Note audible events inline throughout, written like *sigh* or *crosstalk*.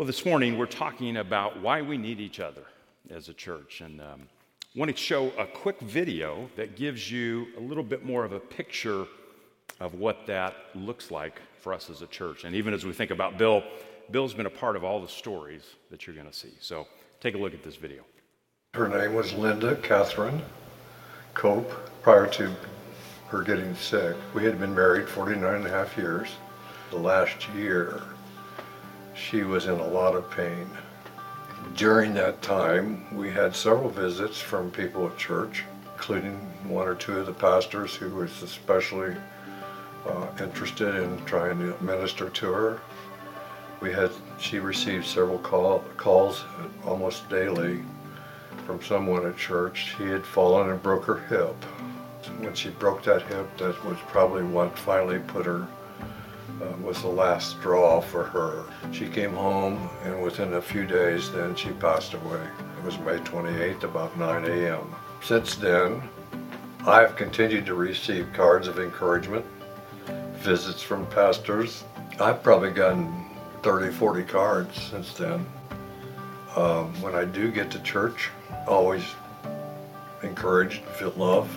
Well, this morning we're talking about why we need each other as a church. And um, I want to show a quick video that gives you a little bit more of a picture of what that looks like for us as a church. And even as we think about Bill, Bill's been a part of all the stories that you're going to see. So take a look at this video. Her name was Linda Catherine Cope prior to her getting sick. We had been married 49 and a half years. The last year, she was in a lot of pain. During that time, we had several visits from people at church, including one or two of the pastors who was especially uh, interested in trying to minister to her. We had, she received several call, calls almost daily from someone at church. She had fallen and broke her hip. When she broke that hip, that was probably what finally put her uh, was the last straw for her. She came home, and within a few days, then she passed away. It was May 28th, about 9 a.m. Since then, I have continued to receive cards of encouragement, visits from pastors. I've probably gotten 30, 40 cards since then. Um, when I do get to church, always encouraged, feel loved,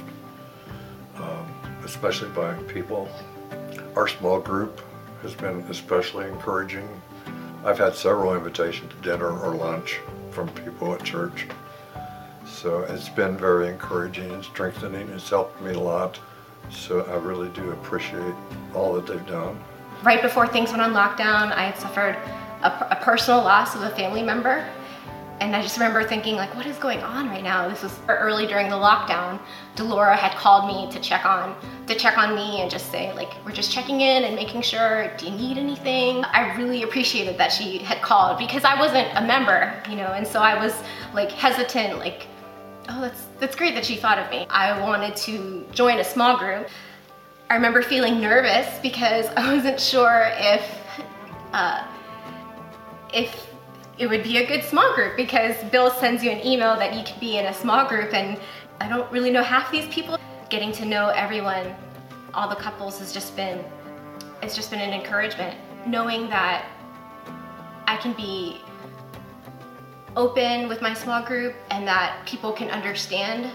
um, especially by people. Our small group has been especially encouraging. I've had several invitations to dinner or lunch from people at church. So it's been very encouraging and strengthening. It's helped me a lot. So I really do appreciate all that they've done. Right before things went on lockdown, I had suffered a, a personal loss of a family member and I just remember thinking like, what is going on right now? This was early during the lockdown. Delora had called me to check on, to check on me and just say like, we're just checking in and making sure, do you need anything? I really appreciated that she had called because I wasn't a member, you know, and so I was like hesitant, like, oh, that's, that's great that she thought of me. I wanted to join a small group. I remember feeling nervous because *laughs* I wasn't sure if, uh, if it would be a good small group because Bill sends you an email that you could be in a small group and I don't really know half these people. Getting to know everyone, all the couples has just been, it's just been an encouragement. Knowing that I can be open with my small group and that people can understand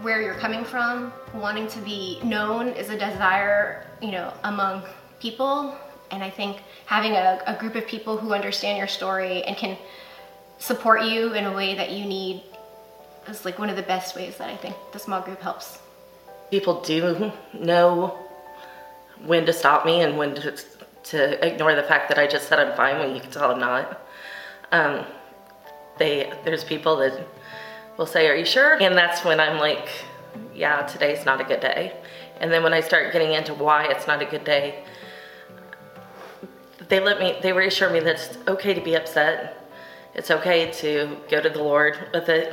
where you're coming from. Wanting to be known is a desire, you know, among people and I think having a, a group of people who understand your story and can support you in a way that you need is like one of the best ways that I think the small group helps. People do know when to stop me and when to, to ignore the fact that I just said I'm fine when you can tell I'm not. Um, they there's people that will say, "Are you sure?" And that's when I'm like, "Yeah, today's not a good day." And then when I start getting into why it's not a good day, they let me, they reassure me that it's okay to be upset. It's okay to go to the Lord with it.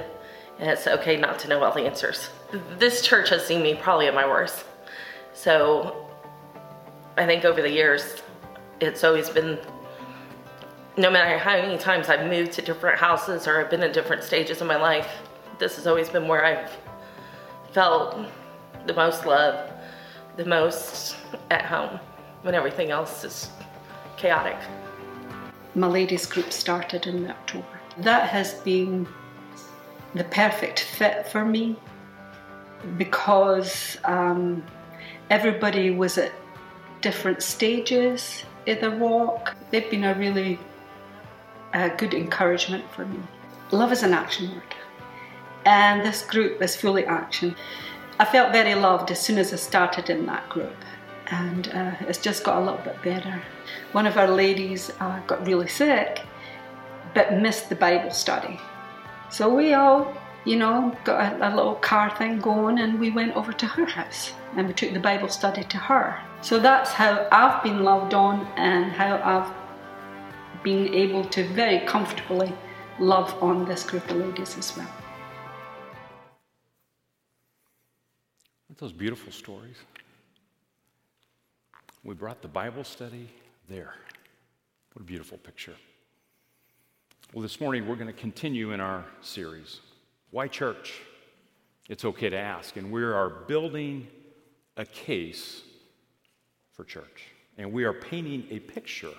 And it's okay not to know all the answers. This church has seen me probably at my worst. So I think over the years, it's always been, no matter how many times I've moved to different houses or I've been in different stages of my life, this has always been where I've felt the most love, the most at home when everything else is chaotic. My ladies group started in October. That has been the perfect fit for me because um, everybody was at different stages in the walk. They've been a really uh, good encouragement for me. Love is an action word, and this group is fully action. I felt very loved as soon as I started in that group and uh, it's just got a little bit better. One of our ladies uh, got really sick, but missed the Bible study. So we all, you know, got a, a little car thing going and we went over to her house and we took the Bible study to her. So that's how I've been loved on and how I've been able to very comfortably love on this group of ladies as well. Those beautiful stories? We brought the Bible study there. What a beautiful picture. Well, this morning we're going to continue in our series. Why church? It's okay to ask. And we are building a case for church. And we are painting a picture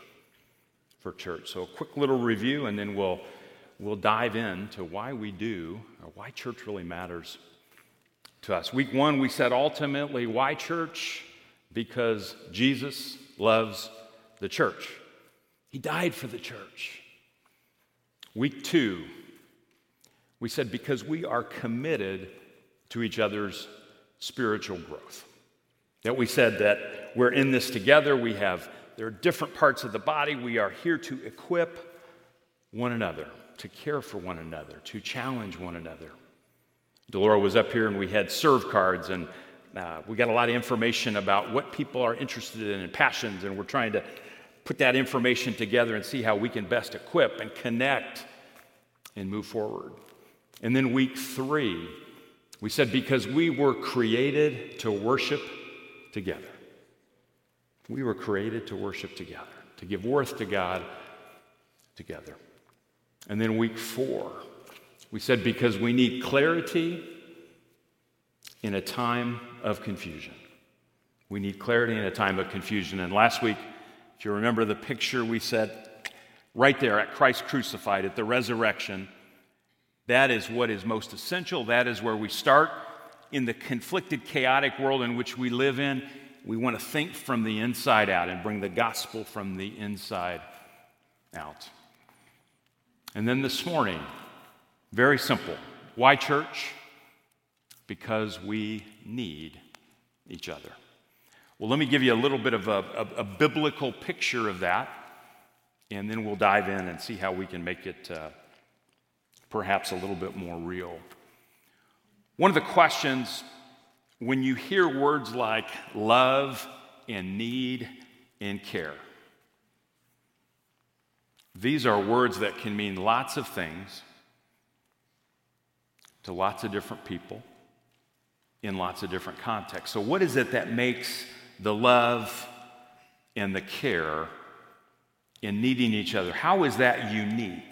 for church. So, a quick little review, and then we'll, we'll dive into why we do, or why church really matters to us. Week one, we said ultimately, why church? Because Jesus loves the church. He died for the church. Week two, we said because we are committed to each other's spiritual growth. That we said that we're in this together, we have, there are different parts of the body, we are here to equip one another, to care for one another, to challenge one another. Delora was up here and we had serve cards and uh, we got a lot of information about what people are interested in and passions, and we're trying to put that information together and see how we can best equip and connect and move forward. And then week three, we said because we were created to worship together. We were created to worship together, to give worth to God together. And then week four, we said because we need clarity in a time of confusion. We need clarity in a time of confusion. And last week, if you remember the picture, we said right there at Christ crucified, at the resurrection, that is what is most essential. That is where we start in the conflicted, chaotic world in which we live in. We want to think from the inside out and bring the gospel from the inside out. And then this morning, very simple. Why church? Because we need each other. Well, let me give you a little bit of a, a, a biblical picture of that, and then we'll dive in and see how we can make it uh, perhaps a little bit more real. One of the questions when you hear words like love and need and care, these are words that can mean lots of things to lots of different people in lots of different contexts. So, what is it that makes the love and the care in needing each other? How is that unique?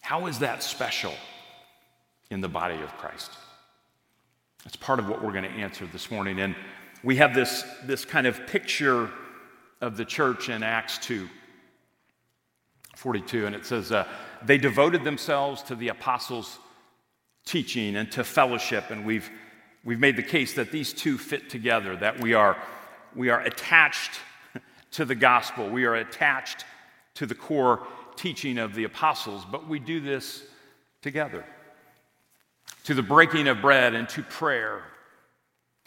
How is that special in the body of Christ? That's part of what we're going to answer this morning. And we have this, this kind of picture of the church in Acts 2 42, and it says, uh, They devoted themselves to the apostles' teaching and to fellowship. And we've, we've made the case that these two fit together, that we are, we are attached *laughs* to the gospel, we are attached to the core teaching of the apostles, but we do this together. To the breaking of bread and to prayer.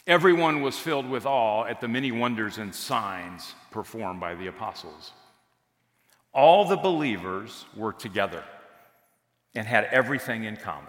Everyone was filled with awe at the many wonders and signs performed by the apostles. All the believers were together and had everything in common.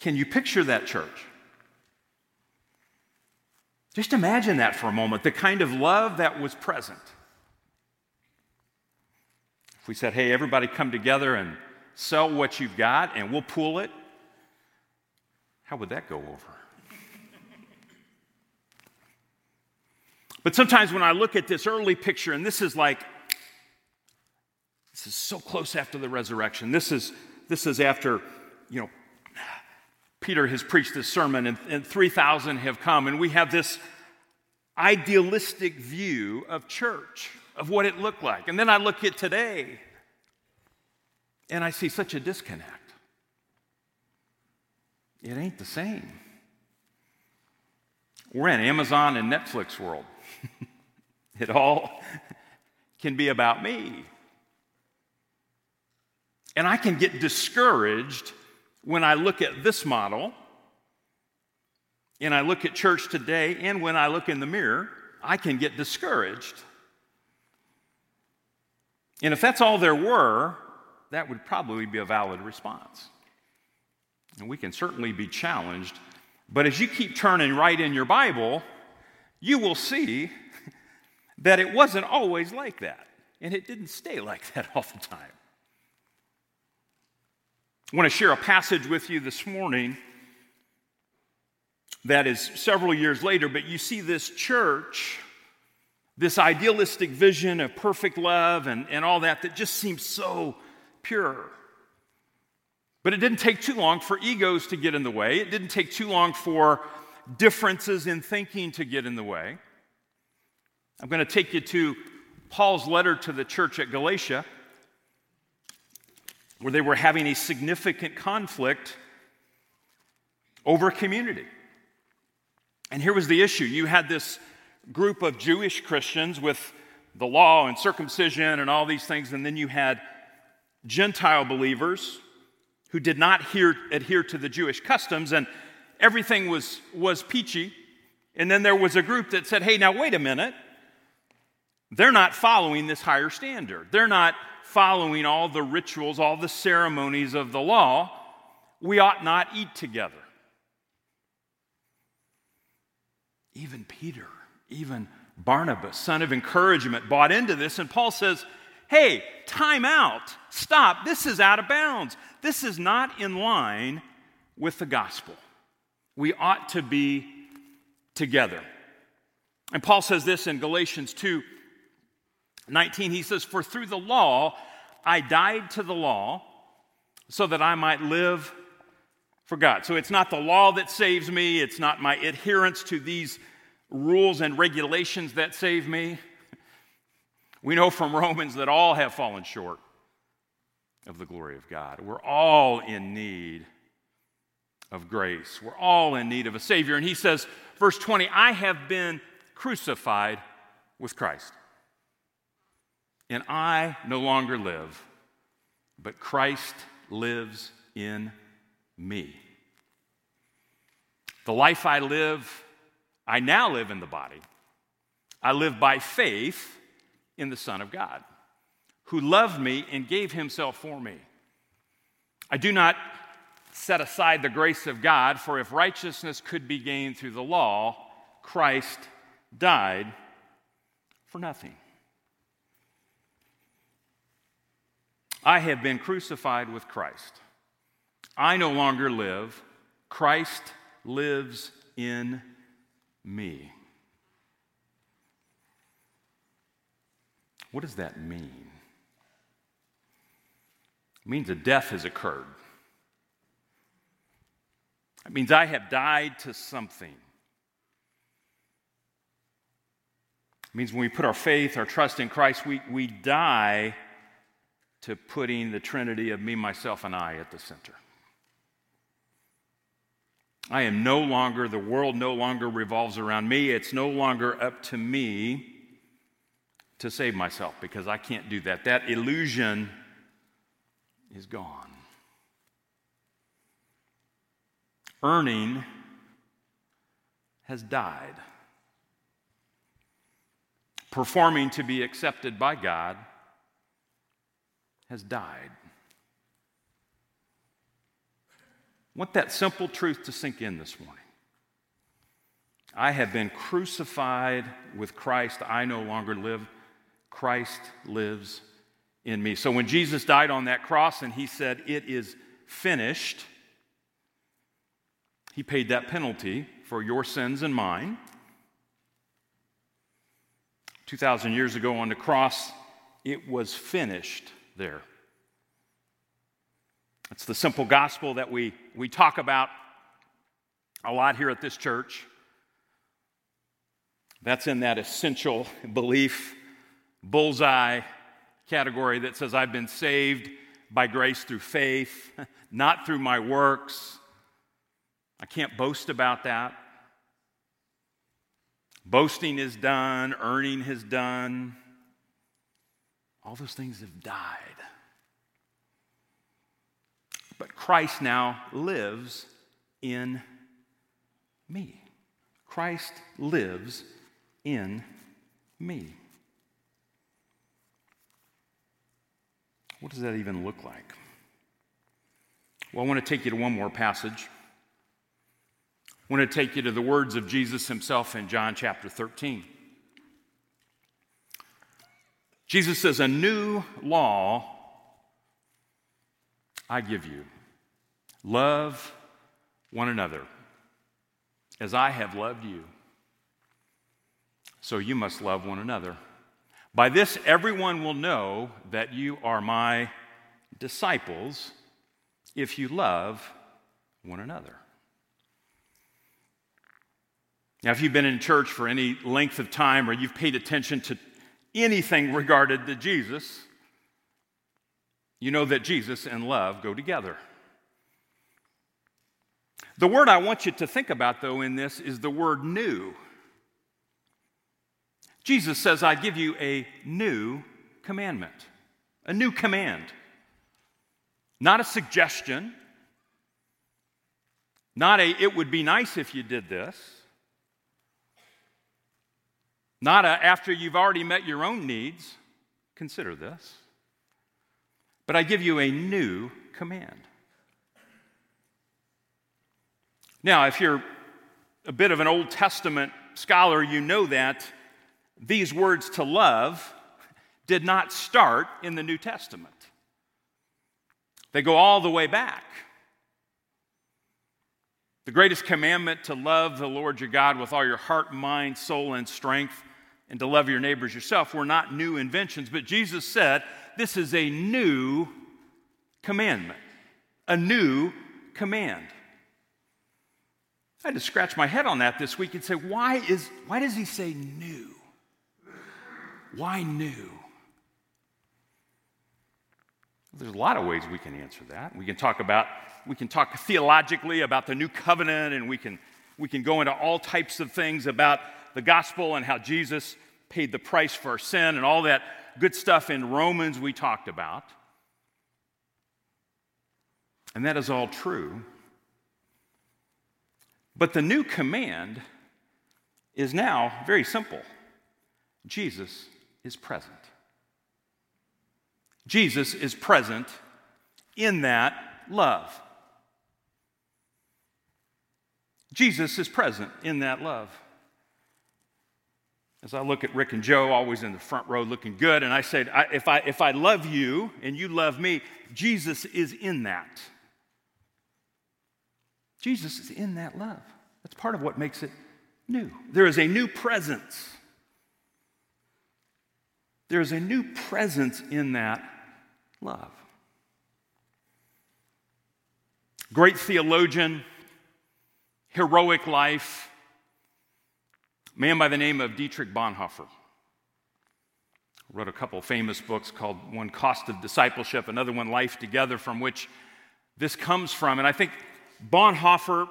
Can you picture that church? Just imagine that for a moment the kind of love that was present. If we said, hey, everybody come together and sell what you've got and we'll pool it, how would that go over? but sometimes when I look at this early picture, and this is like, this is so close after the resurrection. This is, this is after, you know, Peter has preached this sermon and, and 3,000 have come, and we have this idealistic view of church, of what it looked like. And then I look at today and I see such a disconnect. It ain't the same. We're in Amazon and Netflix world. *laughs* it all *laughs* can be about me. And I can get discouraged when I look at this model and I look at church today and when I look in the mirror, I can get discouraged. And if that's all there were, that would probably be a valid response. And we can certainly be challenged. But as you keep turning right in your Bible, you will see *laughs* that it wasn't always like that, and it didn't stay like *laughs* that all the time. I want to share a passage with you this morning that is several years later, but you see this church, this idealistic vision of perfect love and, and all that, that just seems so pure. But it didn't take too long for egos to get in the way. It didn't take too long for differences in thinking to get in the way. I'm going to take you to Paul's letter to the church at Galatia, where they were having a significant conflict over community. And here was the issue you had this group of Jewish Christians with the law and circumcision and all these things, and then you had Gentile believers who did not adhere, adhere to the Jewish customs, and everything was, was peachy. And then there was a group that said, hey, now wait a minute. They're not following this higher standard. They're not following all the rituals, all the ceremonies of the law. We ought not eat together. Even Peter, even Barnabas, son of encouragement, bought into this. And Paul says, hey, time out. Stop. This is out of bounds. This is not in line with the gospel. We ought to be together. And Paul says this in Galatians 2 19. He says, For through the law I died to the law so that I might live for God. So it's not the law that saves me, it's not my adherence to these rules and regulations that save me. We know from Romans that all have fallen short of the glory of God. We're all in need of grace. We're all in need of a Savior. And he says, verse 20, I have been crucified with Christ. And I no longer live, but Christ lives in me. The life I live, I now live in the body. I live by faith in the Son of God, who loved me and gave himself for me. I do not set aside the grace of God, for if righteousness could be gained through the law, Christ died for nothing. I have been crucified with Christ. I no longer live, Christ lives in me. What does that mean? It means a death has occurred. It means I have died to something. It means when we put our faith, our trust in Christ, we, we die to putting the Trinity of me, myself, and I at the center. I am no longer, the world no longer revolves around me. It's no longer up to me to save myself because I can't do that. That illusion is gone. Earning has died. Performing to be accepted by God has died. I want that simple truth to sink in this morning. I have been crucified with Christ. I no longer live Christ lives in me. So when Jesus died on that cross and he said, It is finished, he paid that penalty for your sins and mine. 2,000 years ago on the cross, it was finished there. It's the simple gospel that we, we talk about a lot here at this church. That's in that essential belief bullseye category that says, I've been saved by grace through faith, *laughs* not through my works. I can't boast about that. Boasting is done, earning is done. All those things have died. But Christ now lives in me. Christ lives in me. What does that even look like? Well, I want to take you to one more passage. I want to take you to the words of Jesus himself in John chapter 13. Jesus says, A new law I give you love one another as I have loved you. So you must love one another. By this, everyone will know that you are my disciples if you love one another. Now, if you've been in church for any length of time or you've paid attention to anything regarded to Jesus, you know that Jesus and love go together. The word I want you to think about, though, in this is the word new. Jesus says, I give you a new commandment, a new command. Not a suggestion, not a, it would be nice if you did this, not a, after you've already met your own needs, consider this. But I give you a new command. Now, if you're a bit of an Old Testament scholar, you know that these words to love did not start in the New Testament, they go all the way back. The greatest commandment to love the Lord your God with all your heart, mind, soul, and strength, and to love your neighbors yourself were not new inventions, but Jesus said, This is a new commandment, a new command. I had to scratch my head on that this week and say, why, is, why does he say new? Why new? There's a lot of ways we can answer that. We can talk about, we can talk theologically about the new covenant, and we can, we can go into all types of things about the gospel and how Jesus paid the price for our sin and all that good stuff in Romans we talked about. And that is all true. But the new command is now very simple Jesus is present. Jesus is present in that love. Jesus is present in that love. As I look at Rick and Joe, always in the front row looking good, and I said, I, if, I, if I love you and you love me, Jesus is in that. Jesus is in that love. That's part of what makes it new. There is a new presence. There is a new presence in that love. Great theologian, heroic life, man by the name of Dietrich Bonhoeffer. Wrote a couple famous books called one Cost of Discipleship, another one Life Together, from which this comes from. And I think Bonhoeffer,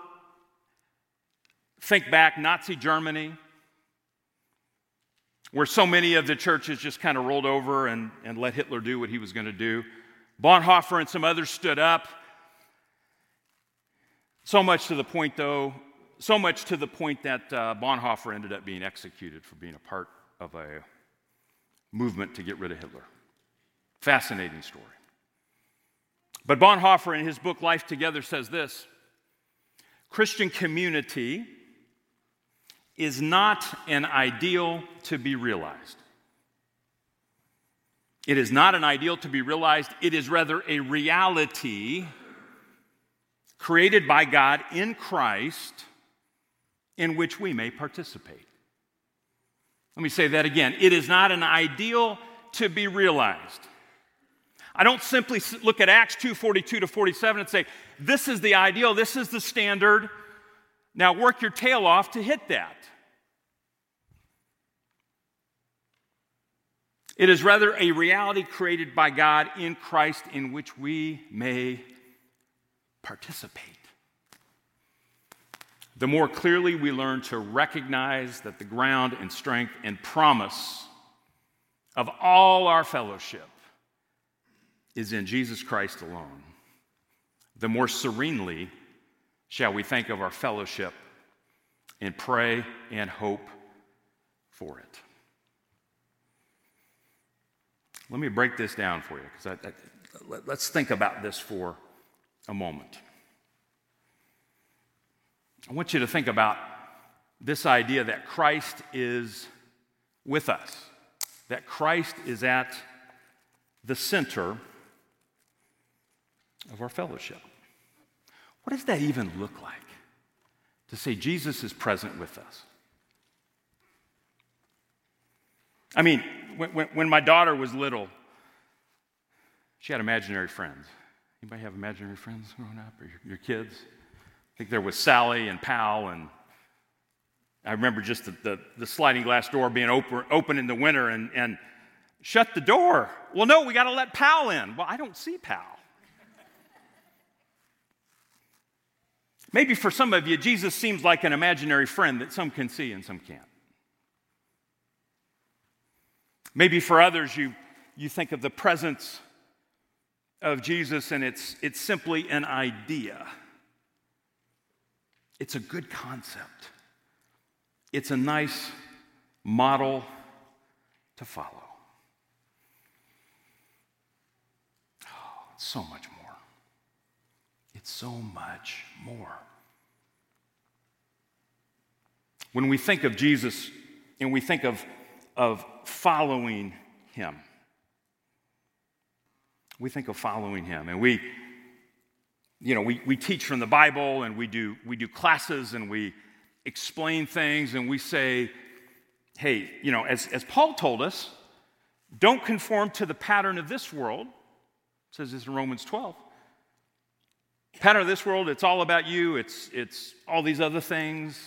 think back, Nazi Germany, where so many of the churches just kind of rolled over and, and let Hitler do what he was going to do. Bonhoeffer and some others stood up. So much to the point, though, so much to the point that uh, Bonhoeffer ended up being executed for being a part of a movement to get rid of Hitler. Fascinating story. But Bonhoeffer, in his book Life Together, says this Christian community is not an ideal to be realized. It is not an ideal to be realized, it is rather a reality created by God in Christ in which we may participate. Let me say that again. It is not an ideal to be realized. I don't simply look at Acts 2:42 to 47 and say, "This is the ideal, this is the standard. Now work your tail off to hit that." It is rather a reality created by God in Christ in which we may participate. The more clearly we learn to recognize that the ground and strength and promise of all our fellowship is in Jesus Christ alone, the more serenely shall we think of our fellowship and pray and hope for it. Let me break this down for you because let, let's think about this for a moment. I want you to think about this idea that Christ is with us. that Christ is at the center of our fellowship. What does that even look like? To say Jesus is present with us. I mean, when, when, when my daughter was little, she had imaginary friends. Anybody have imaginary friends growing up, or your, your kids? I think there was Sally and Pal, and I remember just the, the, the sliding glass door being open, open in the winter and, and shut the door. Well, no, we got to let Pal in. Well, I don't see Pal. Maybe for some of you, Jesus seems like an imaginary friend that some can see and some can't. Maybe for others, you, you think of the presence of Jesus and it's, it's simply an idea. It's a good concept, it's a nice model to follow. Oh, it's so much more. It's so much more. When we think of Jesus and we think of, of following him, we think of following him. And we, you know, we, we teach from the Bible and we do, we do classes and we explain things and we say, hey, you know, as, as Paul told us, don't conform to the pattern of this world. It says this in Romans 12. Pattern of this world, it's all about you, it's, it's all these other things.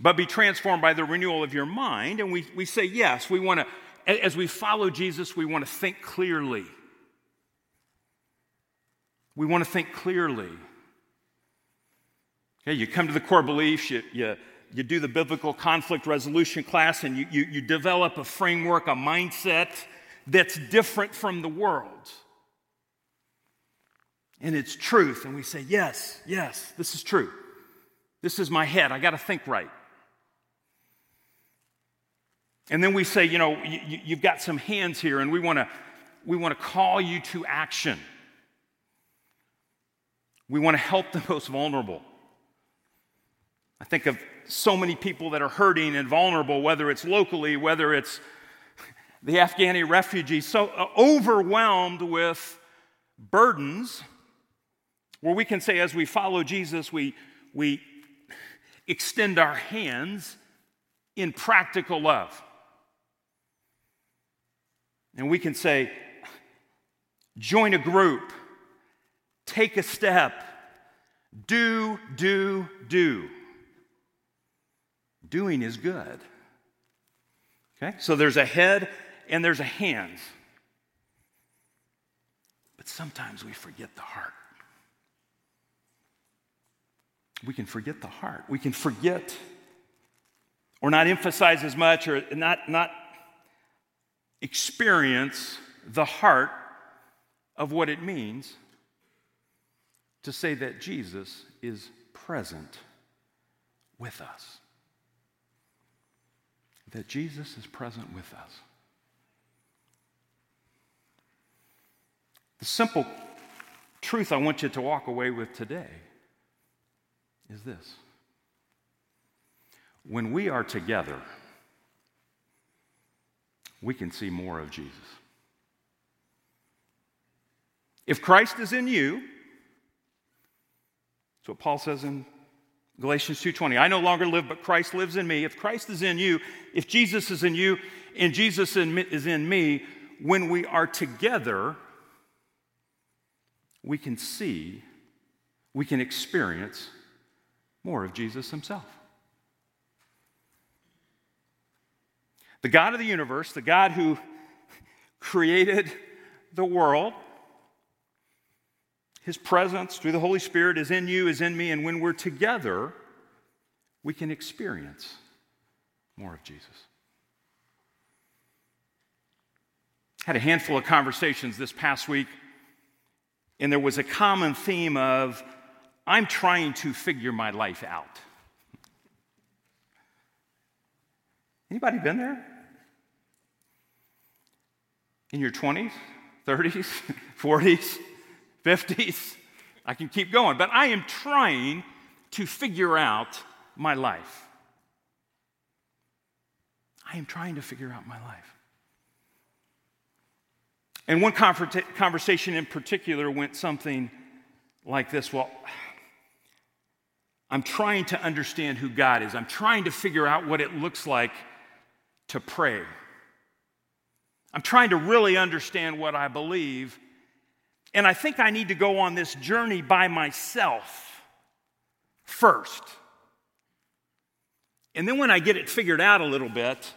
But be transformed by the renewal of your mind. And we, we say, yes, we want to as we follow Jesus, we want to think clearly. We want to think clearly. Okay, you come to the core beliefs, you, you, you do the biblical conflict resolution class, and you, you, you develop a framework, a mindset that's different from the world. And it's truth. And we say, yes, yes, this is true. This is my head. I got to think right. And then we say, you know, you, have got some hands here, and we want to we want to call you to action. We want to help the *laughs* most vulnerable. I think of so many people that are hurting and vulnerable, whether it's locally, whether it's *laughs* the Afghani refugees, so uh, overwhelmed with burdens, where we can say, as we follow Jesus, we, we extend our hands in practical love. And we can say, join a group, take a step, do, do, do. Doing is good. Okay? So there's a head and there's a hands. But sometimes we forget the heart. We can forget the heart. We can forget or not emphasize as much or not, not experience the heart of what it means to say that Jesus is present with us. That Jesus is present with us. The simple truth I want you to walk away with today is this. When we are together, we can see more of Jesus. If Christ is in you, that's what Paul says in Galatians 2:20. I no longer live, but Christ lives in me. If Christ is in you, if Jesus is in you, and Jesus is in me, when we are together, we can see, we can experience more of Jesus himself. The God of the universe, the God who *laughs* created the world, his presence through the Holy Spirit is in you, is in me, and when we're together, we can experience more of Jesus. Had a handful of conversations this past week, and there was a common theme of I'm trying to figure my life out. Anybody been there? in your 20s, 30s, 40s, 50s. I can keep going, but I am trying to figure out my life. I am trying to figure out my life. And one conversation in particular went something like this Well, I'm trying to understand who God is, I'm trying to figure out what it looks like to pray. I'm trying to really understand what I believe. And I think I need to go on this journey by myself first. And then when I get it figured out a little bit,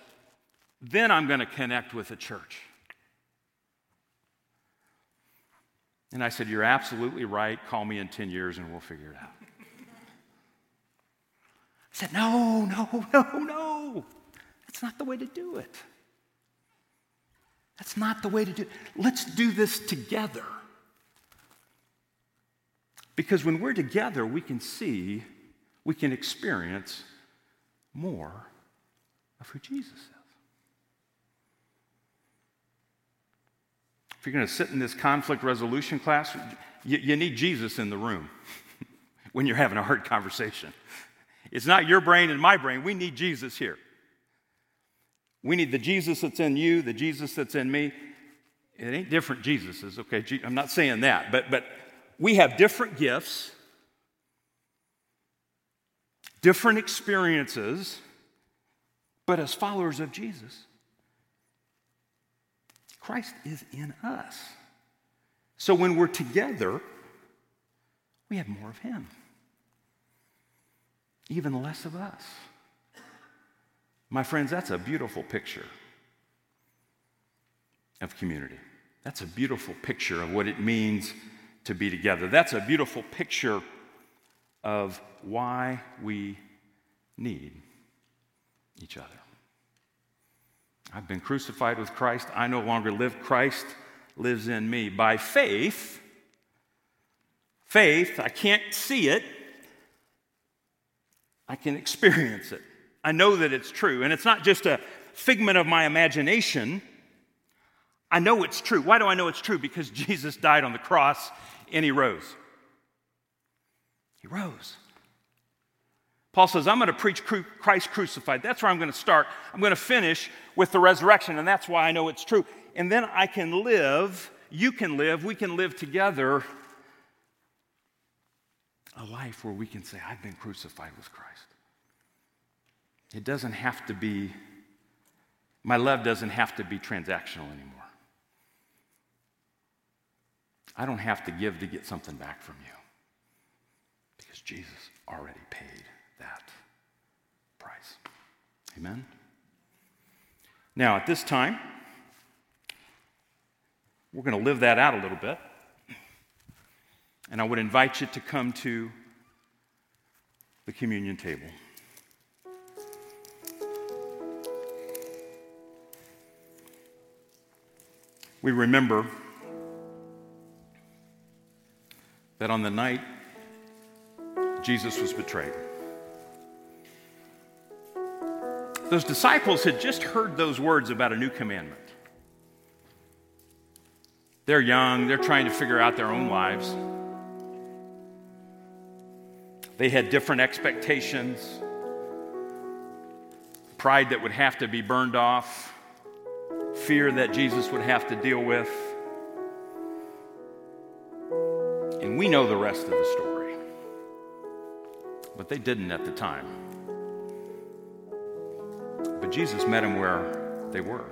then I'm going to connect with the church. And I said, You're absolutely right. Call me in 10 years and we'll figure it out. I said, No, no, *laughs* no, no. That's not the way to do it. That's not the way to do it. Let's do this together. Because when we're together, we can see, we can experience more of who Jesus is. If you're going to sit in this conflict resolution class, you, you need Jesus in the room *laughs* when you're having a hard conversation. It's not your brain and my brain. We need Jesus here. We need the Jesus that's in you, the Jesus that's in me. It ain't different Jesuses, okay? I'm not saying that, but, but we have different gifts, different experiences, but as followers of Jesus, Christ is in us. So when we're together, we have more of Him, even less of us. My friends, that's a beautiful picture of community. That's a beautiful picture of what it means to be together. That's a beautiful picture of why we need each other. I've been crucified with Christ. I no longer live. Christ lives in me. By faith, faith, I can't see it, I can experience it. I know that it's true. And it's not just a figment of my imagination. I know it's true. Why do I know it's true? Because *laughs* Jesus died on the cross and he rose. He rose. Paul says, I'm going to preach Christ crucified. That's where I'm going to start. I'm going to finish with the resurrection, and that's why I know it's true. And then I can live, you can live, we can live together a life where we can say, I've been crucified with Christ. It doesn't have to be, my love doesn't have to be transactional anymore. I don't have to give to get something back from you because Jesus already paid that price. Amen? Now, at this time, we're going to live that out a little bit. And I would invite you to come to the communion table. We remember that on the night Jesus was betrayed, those disciples had just heard those words about a new commandment. They're young, they're trying to figure out their own lives. They had different expectations, pride that would have to be burned off fear that Jesus would have to deal with. And we know the rest of the story. But they didn't at the time. But Jesus met them where they were.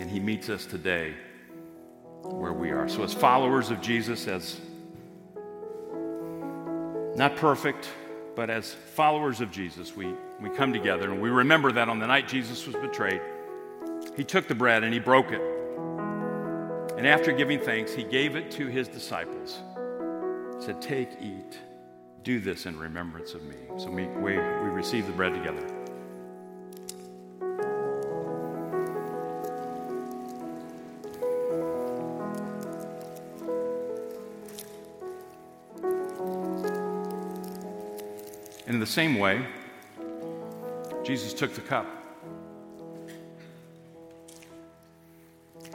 And he meets us today where we are. So, as followers of Jesus, as not perfect, but as followers of Jesus, we, we come together and we remember that on the night Jesus was betrayed, he took the bread and he broke it. And after giving thanks, he gave it to his disciples. Said, Take, eat, do this in remembrance of me. So we, we, we receive the bread together. And in the same way, Jesus took the cup.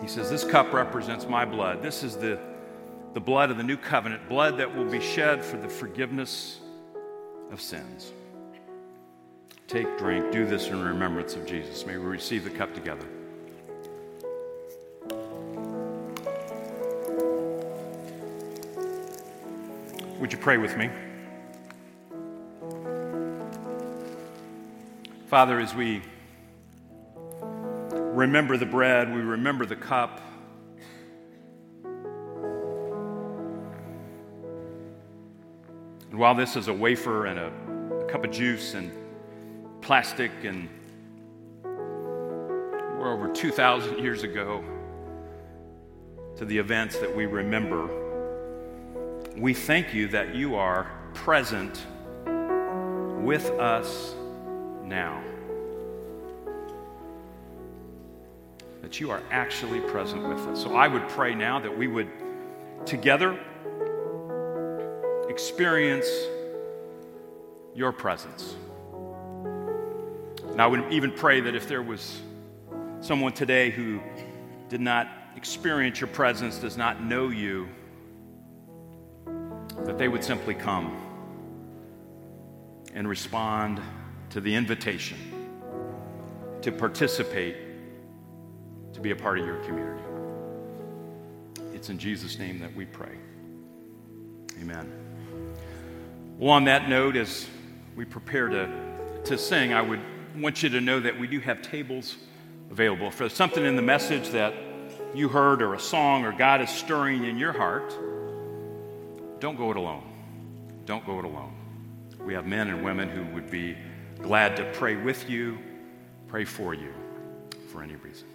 He says, This cup represents my blood. This is the, the blood of the new covenant, blood that will be shed for the forgiveness of sins. Take, drink, do this in remembrance of Jesus. May we receive the cup together. Would you pray with me? Father, as we remember the bread, we remember the cup. While this is a wafer and a, a cup of juice and plastic, and we're over 2,000 years ago to the events that we remember, we thank you that you are present with us now. That you are actually present with us. So I would pray now that we would together experience your presence. And I would even pray that if there was someone today who did not experience your presence, does not know you, that they would simply come and respond to the invitation to participate, to be a part of your community. It's in Jesus' name that we pray. Amen. Well, on that note, as we prepare to, to sing, I would want you to know that we do have tables available. If there's something in the message that you heard, or a song, or God is stirring in your heart, don't go it alone. Don't go it alone. We have men and women who would be glad to pray with you, pray for you for any reason.